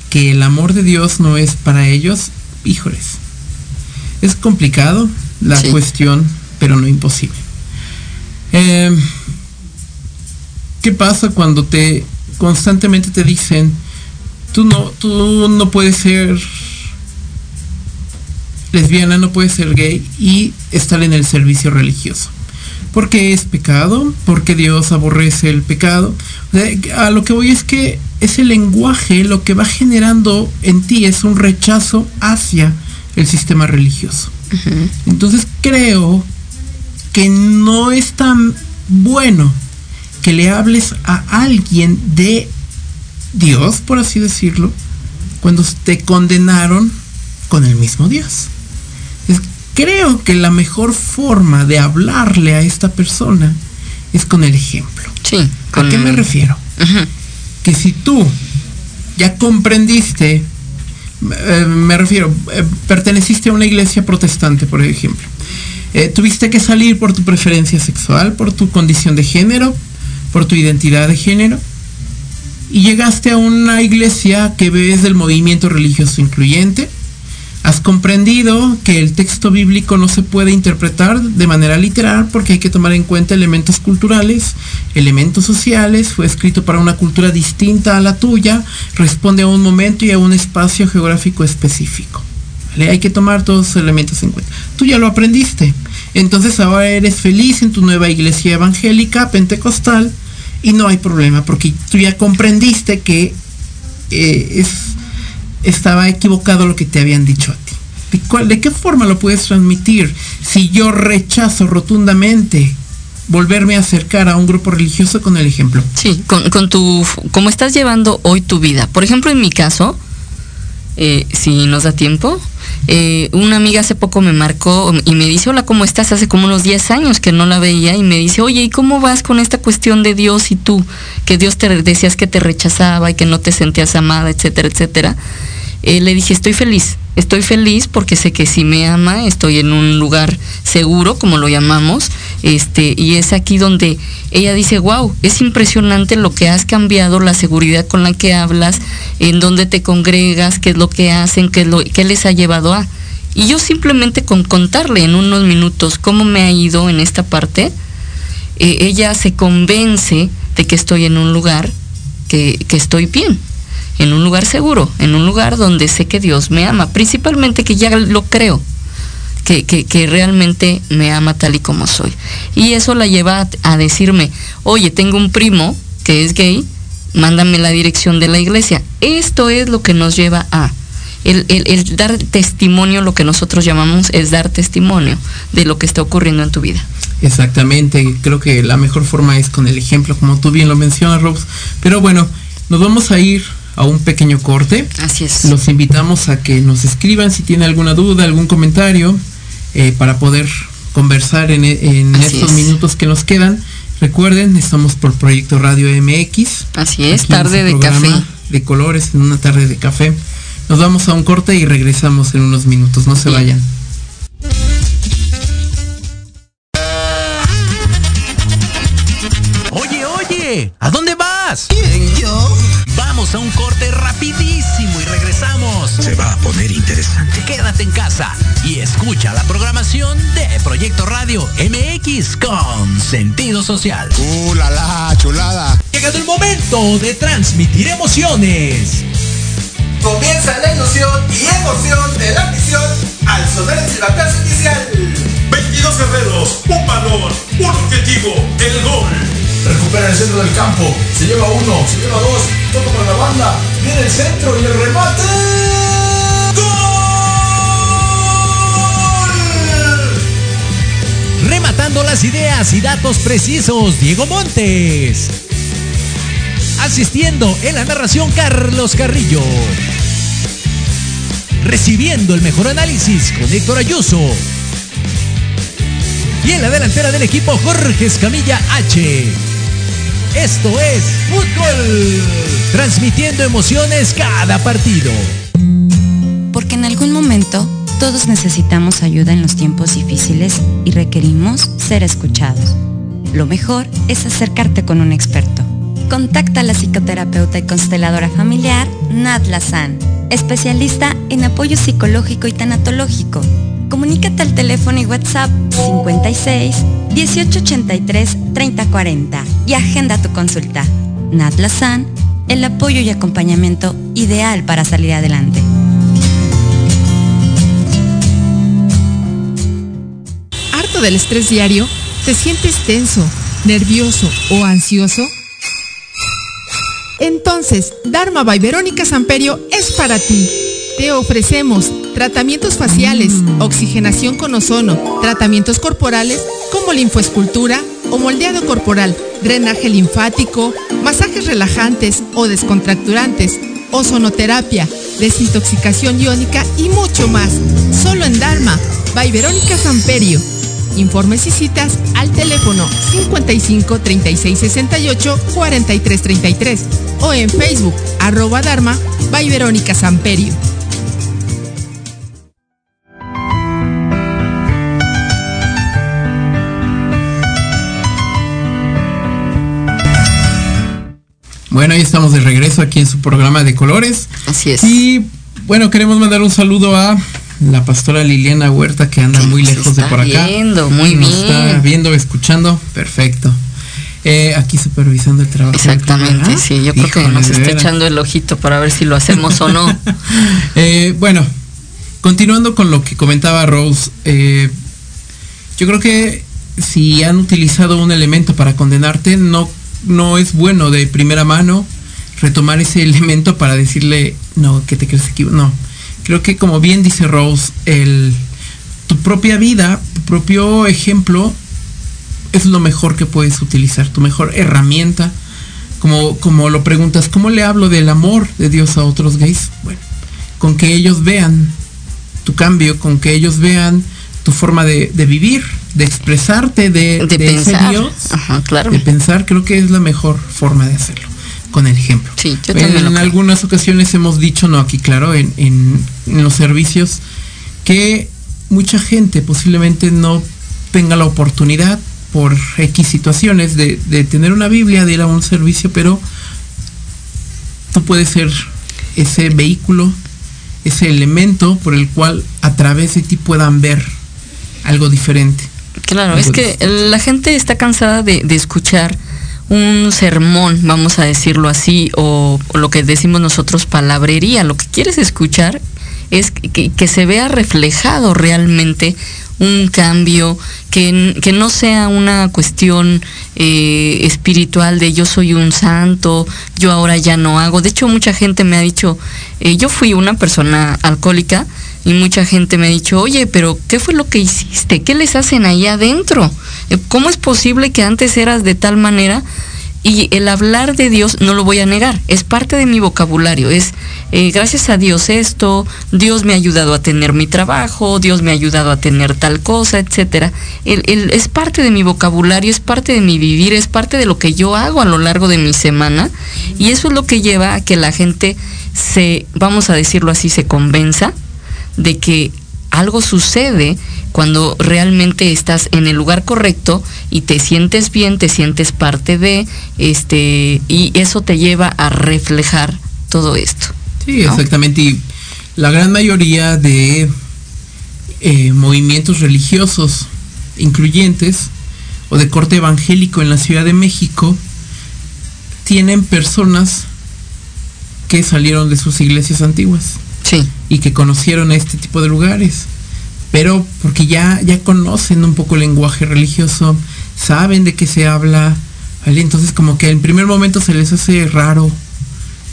que el amor de Dios no es para ellos, híjoles, es complicado la cuestión, pero no imposible. Em, ¿Qué pasa cuando te constantemente te dicen, tú no, tú no puedes ser lesbiana, no puedes ser gay y estar en el servicio religioso? Porque es pecado, porque Dios aborrece el pecado. a lo que voy es que ese lenguaje lo que va generando en ti es un rechazo hacia el sistema religioso. Entonces creo que no es tan bueno que le hables a alguien de Dios, por así decirlo, cuando te condenaron con el mismo Dios creo que la mejor forma de hablarle a esta persona es con el ejemplo. Sí. ¿A qué me refiero? Que si tú ya comprendiste, eh, me refiero, eh, perteneciste a una iglesia protestante, por ejemplo, eh, tuviste que salir por tu preferencia sexual, por tu condición de género, por tu identidad de género, y llegaste a una iglesia que ves del movimiento religioso incluyente, Has comprendido que el texto bíblico no se puede interpretar de manera literal porque hay que tomar en cuenta elementos culturales, elementos sociales, fue escrito para una cultura distinta a la tuya, responde a un momento y a un espacio geográfico específico. Hay que tomar todos esos elementos en cuenta. Tú ya lo aprendiste. Entonces ahora eres feliz en tu nueva iglesia evangélica, pentecostal, y no hay problema porque tú ya comprendiste que eh, es estaba equivocado lo que te habían dicho a ti. ¿De, cuál, ¿De qué forma lo puedes transmitir si yo rechazo rotundamente volverme a acercar a un grupo religioso con el ejemplo? Sí, con, con tu, cómo estás llevando hoy tu vida. Por ejemplo, en mi caso, eh, si nos da tiempo, eh, una amiga hace poco me marcó y me dice, hola, ¿cómo estás? Hace como unos 10 años que no la veía y me dice, oye, ¿y cómo vas con esta cuestión de Dios y tú? Que Dios te decías que te rechazaba y que no te sentías amada, etcétera, etcétera. Eh, le dije, estoy feliz, estoy feliz porque sé que si me ama, estoy en un lugar seguro, como lo llamamos, Este, y es aquí donde ella dice, wow, es impresionante lo que has cambiado, la seguridad con la que hablas, en dónde te congregas, qué es lo que hacen, qué, lo, qué les ha llevado a. Y yo simplemente con contarle en unos minutos cómo me ha ido en esta parte, eh, ella se convence de que estoy en un lugar que, que estoy bien, en un lugar seguro, en un lugar donde sé que Dios me ama, principalmente que ya lo creo que, realmente me ama tal y como soy. Y eso la lleva a, decirme, oye, tengo un primo que es gay, mándame la dirección de la iglesia. Esto es lo que nos lleva a... El, el, dar testimonio, lo que nosotros llamamos es dar testimonio de lo que está ocurriendo en tu vida. Exactamente, creo que la mejor forma es con el ejemplo, como tú bien lo mencionas, Rose. Pero bueno, nos vamos a ir a un pequeño corte. Así es. Los invitamos a que nos escriban si tienen alguna duda, algún comentario. Eh, para poder conversar en, estos minutos que nos quedan. Recuerden, estamos por Proyecto Radio MX. Así es, tarde de café. De colores, en una tarde de café. Nos vamos a un corte y regresamos en unos minutos. No se vayan. Oye, ¿a dónde vas? ¿Quién, yo? Vamos a un corte rapidísimo y regresamos. Se va a poner interesante. Quédate en casa y escucha la programación de Proyecto Radio MX con sentido social. ¡Uh, la, la chulada! Llegado el momento de transmitir emociones. Comienza la ilusión y emoción de la misión al sonar el silbatazo inicial. 22 guerreros, un valor, un objetivo, el gol. Recupera el centro del campo, se lleva uno, se lleva dos, toca para la banda, viene el centro y el remate. ¡Gol! Rematando las ideas y datos precisos, Diego Montes. Asistiendo en la narración, Carlos Carrillo. Recibiendo el mejor análisis con Héctor Ayuso. Y en la delantera del equipo, Jorge Escamilla H. Esto es Fútbol. Transmitiendo emociones cada partido. Porque en algún momento todos necesitamos ayuda en los tiempos difíciles y requerimos ser escuchados. Lo mejor es acercarte con un experto. Contacta a la psicoterapeuta y consteladora familiar Nat Lazan, especialista en apoyo psicológico y tanatológico. Comunícate al teléfono y WhatsApp 56 1883 3040 y agenda tu consulta. Nat Lazan, el apoyo y acompañamiento ideal para salir adelante. ¿Harto del estrés diario? ¿Te sientes tenso, nervioso o ansioso? Entonces, Dharma by Verónica Samperio es para ti. Te ofrecemos tratamientos faciales, oxigenación con ozono, tratamientos corporales como linfoescultura o moldeado corporal, drenaje linfático, masajes relajantes o descontracturantes, ozonoterapia, desintoxicación iónica y mucho más. Solo en Dharma, by Verónica Samperio. Informes y citas al teléfono 55 36 68 43 33 o en Facebook arroba Dharma by Verónica Samperio. Bueno, ahí estamos de regreso aquí en su programa de colores. Así es. Y bueno, queremos mandar un saludo a la pastora Liliana Huerta que anda muy lejos de por acá. Viendo, muy Nos bien. está viendo, escuchando. Perfecto. Eh, aquí supervisando el trabajo. Exactamente, sí. Yo creo que Híjole, nos está echando el ojito para ver si lo hacemos o no. Eh, bueno, continuando con lo que comentaba Rose, eh, yo creo que si han utilizado un elemento para condenarte, no, no es bueno de primera mano retomar ese elemento para decirle, no, que te crees equivocado. No, creo que como bien dice Rose, el, tu propia vida, tu propio ejemplo, es lo mejor que puedes utilizar, tu mejor herramienta. Como, como lo preguntas, ¿cómo le hablo del amor de Dios a otros gays? Bueno, con que ellos vean tu cambio, con que ellos vean tu forma de, de vivir, de expresarte, de, De de ese pensar. Dios, Ajá, claro. de pensar, creo que es la mejor forma de hacerlo, con el ejemplo. Sí, yo en algunas ocasiones hemos dicho, no aquí claro, en, en- en los servicios, que mucha gente posiblemente no tenga la oportunidad por X situaciones de, de tener una Biblia, de ir a un servicio, pero tú puedes ser ese vehículo, ese elemento por el cual a través de ti puedan ver algo diferente. Claro, es que la gente está cansada de, de escuchar un sermón, vamos a decirlo así, o, o, lo que decimos nosotros palabrería. Lo que quieres escuchar es que, que se vea reflejado realmente un cambio, que, que no sea una cuestión eh, espiritual de yo soy un santo, yo ahora ya no hago. De hecho, mucha gente me ha dicho, eh, yo fui una persona alcohólica y mucha gente me ha dicho, oye, pero ¿qué fue lo que hiciste? ¿Qué les hacen ahí adentro? Eh, ¿Cómo es posible que antes eras de tal manera? Y el hablar de Dios no lo voy a negar, es parte de mi vocabulario, es eh, gracias a Dios esto, Dios me ha ayudado a tener mi trabajo, Dios me ha ayudado a tener tal cosa, el, es parte de mi vocabulario, es parte de mi vivir, es parte de lo que yo hago a lo largo de mi semana y eso es lo que lleva a que la gente se, vamos a decirlo así, se convenza de que algo sucede cuando realmente estás en el lugar correcto y te sientes bien, te sientes parte de, este, y eso te lleva a reflejar todo esto. Sí, ¿no? exactamente. Y la gran mayoría de eh, movimientos religiosos incluyentes o de corte evangélico en la Ciudad de México tienen personas que salieron de sus iglesias antiguas. Sí. Y que conocieron este tipo de lugares pero porque ya, ya conocen un poco el lenguaje religioso, saben de qué se habla, ¿vale? Entonces como que en primer momento se les hace raro.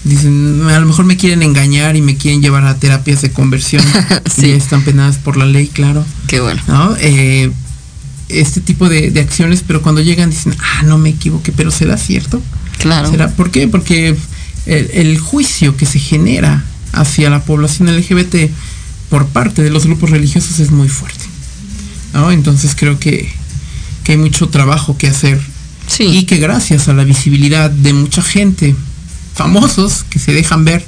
Dicen, a lo mejor me quieren engañar y me quieren llevar a terapias de conversión. sí. Y están penadas por la ley, claro. Qué bueno. ¿No? Eh, este tipo de, de, acciones, pero cuando llegan dicen, ah, no me equivoqué, pero ¿será cierto? Claro. ¿Será? ¿Por qué? Porque el, el juicio que se genera hacia la población LGBT por parte de los grupos religiosos es muy fuerte. ¿no? Entonces creo que, que, hay mucho trabajo que hacer. Sí. Y que gracias a la visibilidad de mucha gente, famosos, que se dejan ver,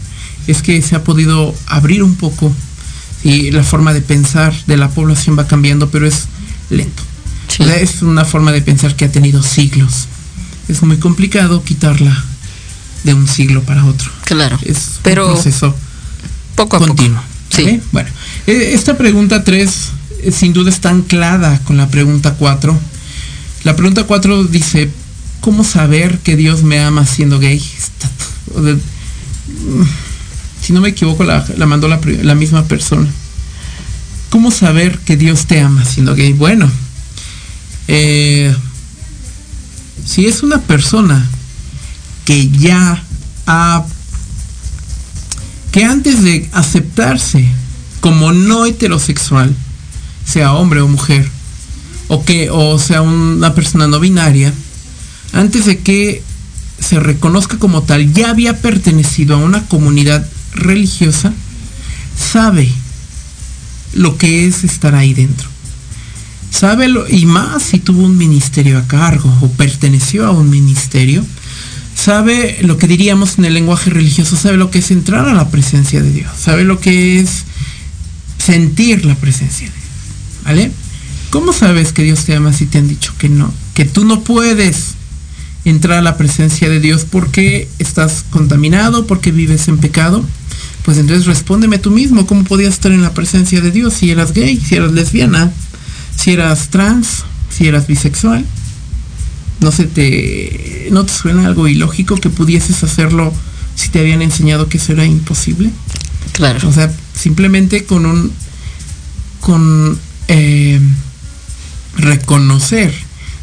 es que se ha podido abrir un poco y la forma de pensar de la población va cambiando, pero es lento. Sí. Es una forma de pensar que ha tenido siglos. Es muy complicado quitarla de un siglo para otro. Claro. Es pero un proceso poco a continuo. Poco. Sí. ¿Okay? Bueno, esta pregunta 3 sin duda está anclada con la pregunta 4. La pregunta 4 dice, ¿cómo saber que Dios me ama siendo gay? Está, si no me equivoco, la, la mandó la, la, misma persona. ¿Cómo saber que Dios te ama siendo gay? Bueno, eh, si es una persona que ya ha que antes de aceptarse como no heterosexual, sea hombre o mujer, o que o sea una persona no binaria, antes de que se reconozca como tal, ya había pertenecido a una comunidad religiosa, sabe lo que es estar ahí dentro. Sabe lo, y más si tuvo un ministerio a cargo o perteneció a un ministerio, sabe lo que diríamos en el lenguaje religioso, sabe lo que es entrar a la presencia de Dios, sabe lo que es sentir la presencia de Dios, ¿vale? ¿Cómo sabes que Dios te ama si te han dicho que no? Que tú no puedes entrar a la presencia de Dios porque estás contaminado, porque vives en pecado. Pues entonces respóndeme tú mismo, ¿cómo podías estar en la presencia de Dios si eras gay, si eras lesbiana, si eras trans, si eras bisexual? No se te no te suena algo ilógico que pudieses hacerlo si te habían enseñado que eso era imposible claro. O sea simplemente con un con eh, reconocer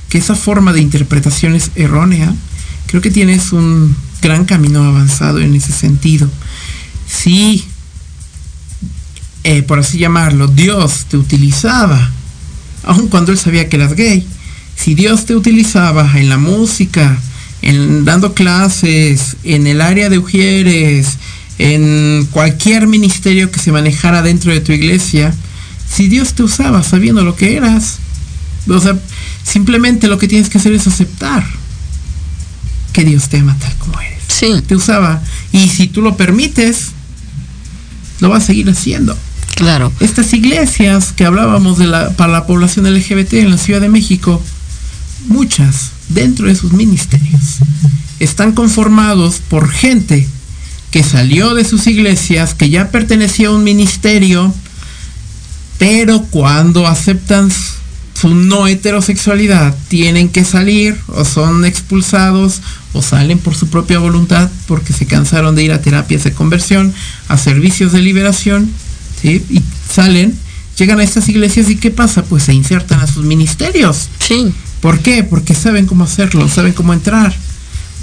que esa forma de interpretación es errónea creo que tienes un gran camino avanzado en ese sentido. Si eh, por así llamarlo Dios te utilizaba aun cuando él sabía que eras gay si Dios te utilizaba en la música, en dando clases, en el área de ujieres, en cualquier ministerio que se manejara dentro de tu iglesia, si Dios te usaba sabiendo lo que eras, o sea, simplemente lo que tienes que hacer es aceptar que Dios te ama tal como eres. Sí. Te usaba. Y si tú lo permites, lo vas a seguir haciendo. Claro. Estas iglesias que hablábamos de la, para la población LGBT en la Ciudad de México, muchas, dentro de sus ministerios, están conformados por gente que salió de sus iglesias, que ya pertenecía a un ministerio, pero cuando aceptan su no heterosexualidad tienen que salir o son expulsados o salen por su propia voluntad porque se cansaron de ir a terapias de conversión, a servicios de liberación, ¿sí? y salen, llegan a estas iglesias y ¿qué pasa? Pues se insertan a sus ministerios. Sí. ¿Por qué? Porque saben cómo hacerlo, saben cómo entrar.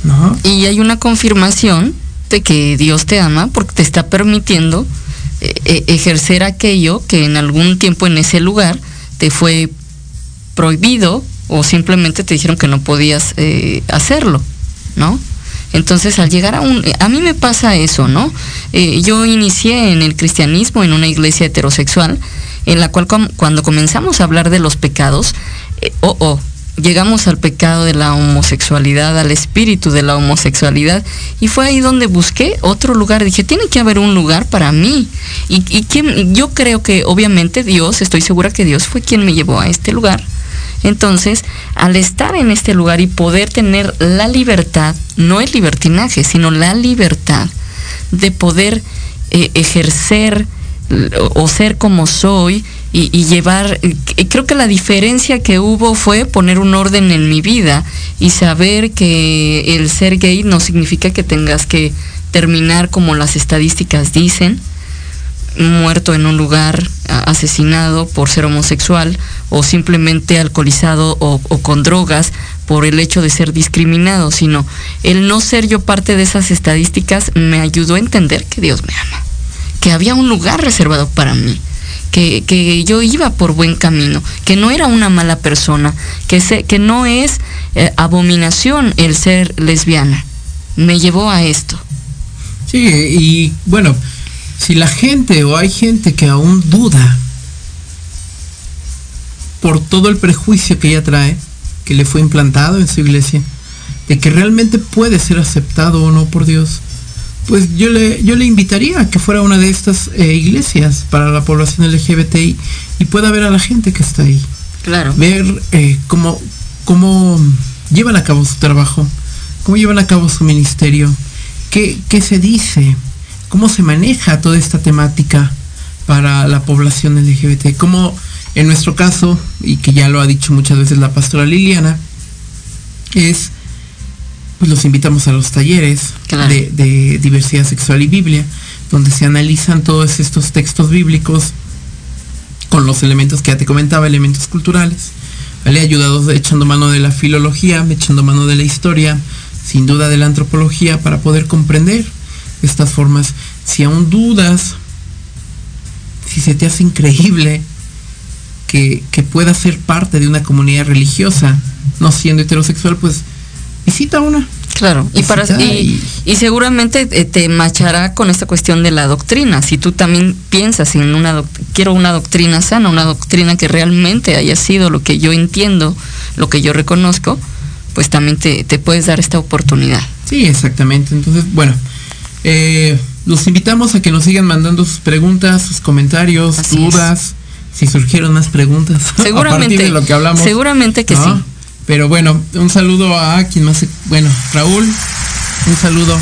¿no? Y hay una confirmación de que Dios te ama porque te está permitiendo eh, eh, ejercer aquello que en algún tiempo en ese lugar te fue prohibido o simplemente te dijeron que no podías eh, hacerlo, ¿no? Entonces al llegar a un... A mí me pasa eso, ¿no? Yo inicié en el cristianismo en una iglesia heterosexual, en la cual cuando comenzamos a hablar de los pecados, oh, oh, llegamos al pecado de la homosexualidad, al espíritu de la homosexualidad, y fue ahí donde busqué otro lugar. Dije, tiene que haber un lugar para mí. Y, quien, yo creo que obviamente Dios, estoy segura que Dios fue quien me llevó a este lugar entonces, al estar en este lugar y poder tener la libertad, no el libertinaje, sino la libertad de poder eh, ejercer o ser como soy y, llevar, creo que la diferencia que hubo fue poner un orden en mi vida y saber que el ser gay no significa que tengas que terminar como las estadísticas dicen, muerto en un lugar, asesinado por ser homosexual o simplemente alcoholizado o, o, con drogas por el hecho de ser discriminado, sino el no ser yo parte de esas estadísticas me ayudó a entender que Dios me ama, que había un lugar reservado para mí. Que, yo iba por buen camino, que no era una mala persona, que, se, que no es eh, abominación el ser lesbiana. Me llevó a esto. Sí, y bueno, si la gente o hay gente que aún duda por todo el prejuicio que ella trae, que le fue implantado en su iglesia, de que realmente puede ser aceptado o no por Dios, pues yo le, yo le invitaría a que fuera una de estas eh, iglesias para la población LGBTI y pueda ver a la gente que está ahí. Claro. Ver eh, cómo, cómo llevan a cabo su trabajo, cómo llevan a cabo su ministerio, qué, qué se dice, cómo se maneja toda esta temática para la población LGBT, cómo en nuestro caso, y que ya lo ha dicho muchas veces la pastora Liliana, es, pues los invitamos a los talleres claro. de, de, diversidad sexual y Biblia, donde se analizan todos estos textos bíblicos con los elementos que ya te comentaba, elementos culturales, ¿vale? Ayudados echando mano de la filología, echando mano de la historia, sin duda de la antropología, para poder comprender estas formas. Si aún dudas, si se te hace increíble que, que pueda ser parte de una comunidad religiosa, no siendo heterosexual, pues visita una. Claro, y, para, y, y, seguramente te machará con esta cuestión de la doctrina. Si tú también piensas en una quiero una doctrina sana, una doctrina que realmente haya sido lo que yo entiendo, lo que yo reconozco, pues también te, te puedes dar esta oportunidad. Sí, exactamente. Entonces, bueno, eh, los invitamos a que nos sigan mandando sus preguntas, sus comentarios, Así dudas. Es. Si surgieron más preguntas seguramente, a partir de lo que hablamos. Seguramente que ¿no? sí. Pero bueno, un saludo a quien más. Bueno, Raúl, un saludo.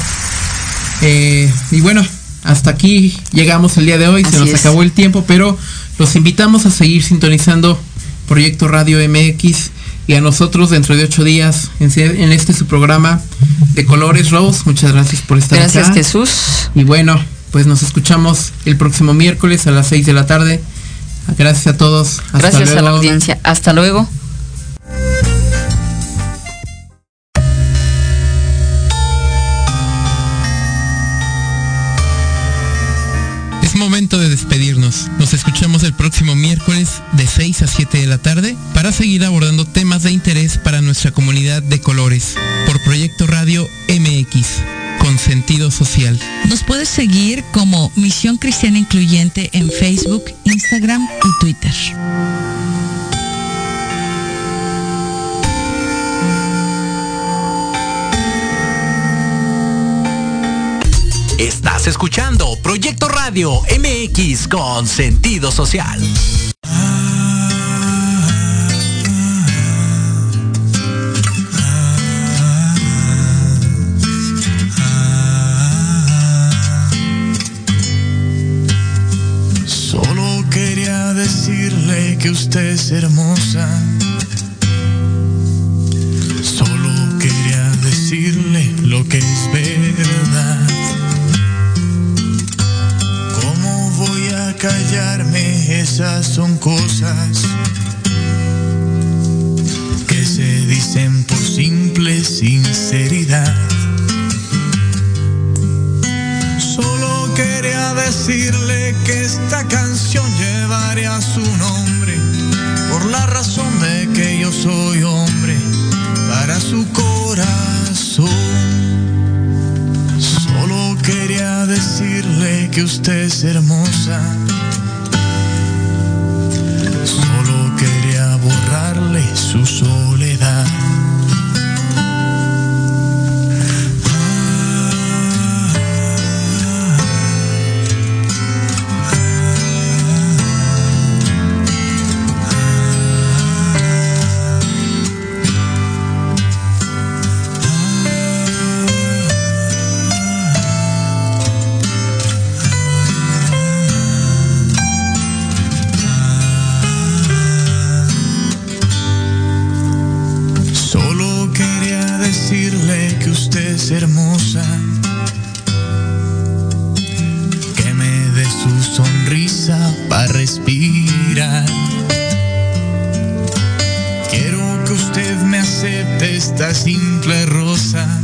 Eh, y bueno, hasta aquí llegamos el día de hoy. Así Se nos es. acabó el tiempo, pero los invitamos a seguir sintonizando Proyecto Radio MX y a nosotros dentro de ocho días en, en este su programa de Colores Rose. Muchas gracias por estar gracias, acá. Jesús. Y bueno, pues nos escuchamos el próximo miércoles a las seis de la tarde. Gracias a todos. Hasta gracias luego. a la audiencia. Hasta luego. De despedirnos. Nos escuchamos el próximo miércoles de 6 a 7 de la tarde para seguir abordando temas de interés para nuestra comunidad de colores por Proyecto Radio MX con sentido social. Nos puedes seguir como Misión Cristiana Incluyente en Facebook, Instagram y Twitter. Estás escuchando Proyecto Radio MX con sentido social. Solo quería decirle que usted es hermosa esas son cosas que se dicen por simple sinceridad. Solo quería decirle que esta canción llevaría su nombre, por la razón de que yo soy hombre, para su corazón. Solo quería decirle que usted es hermosa. esta simple rosa.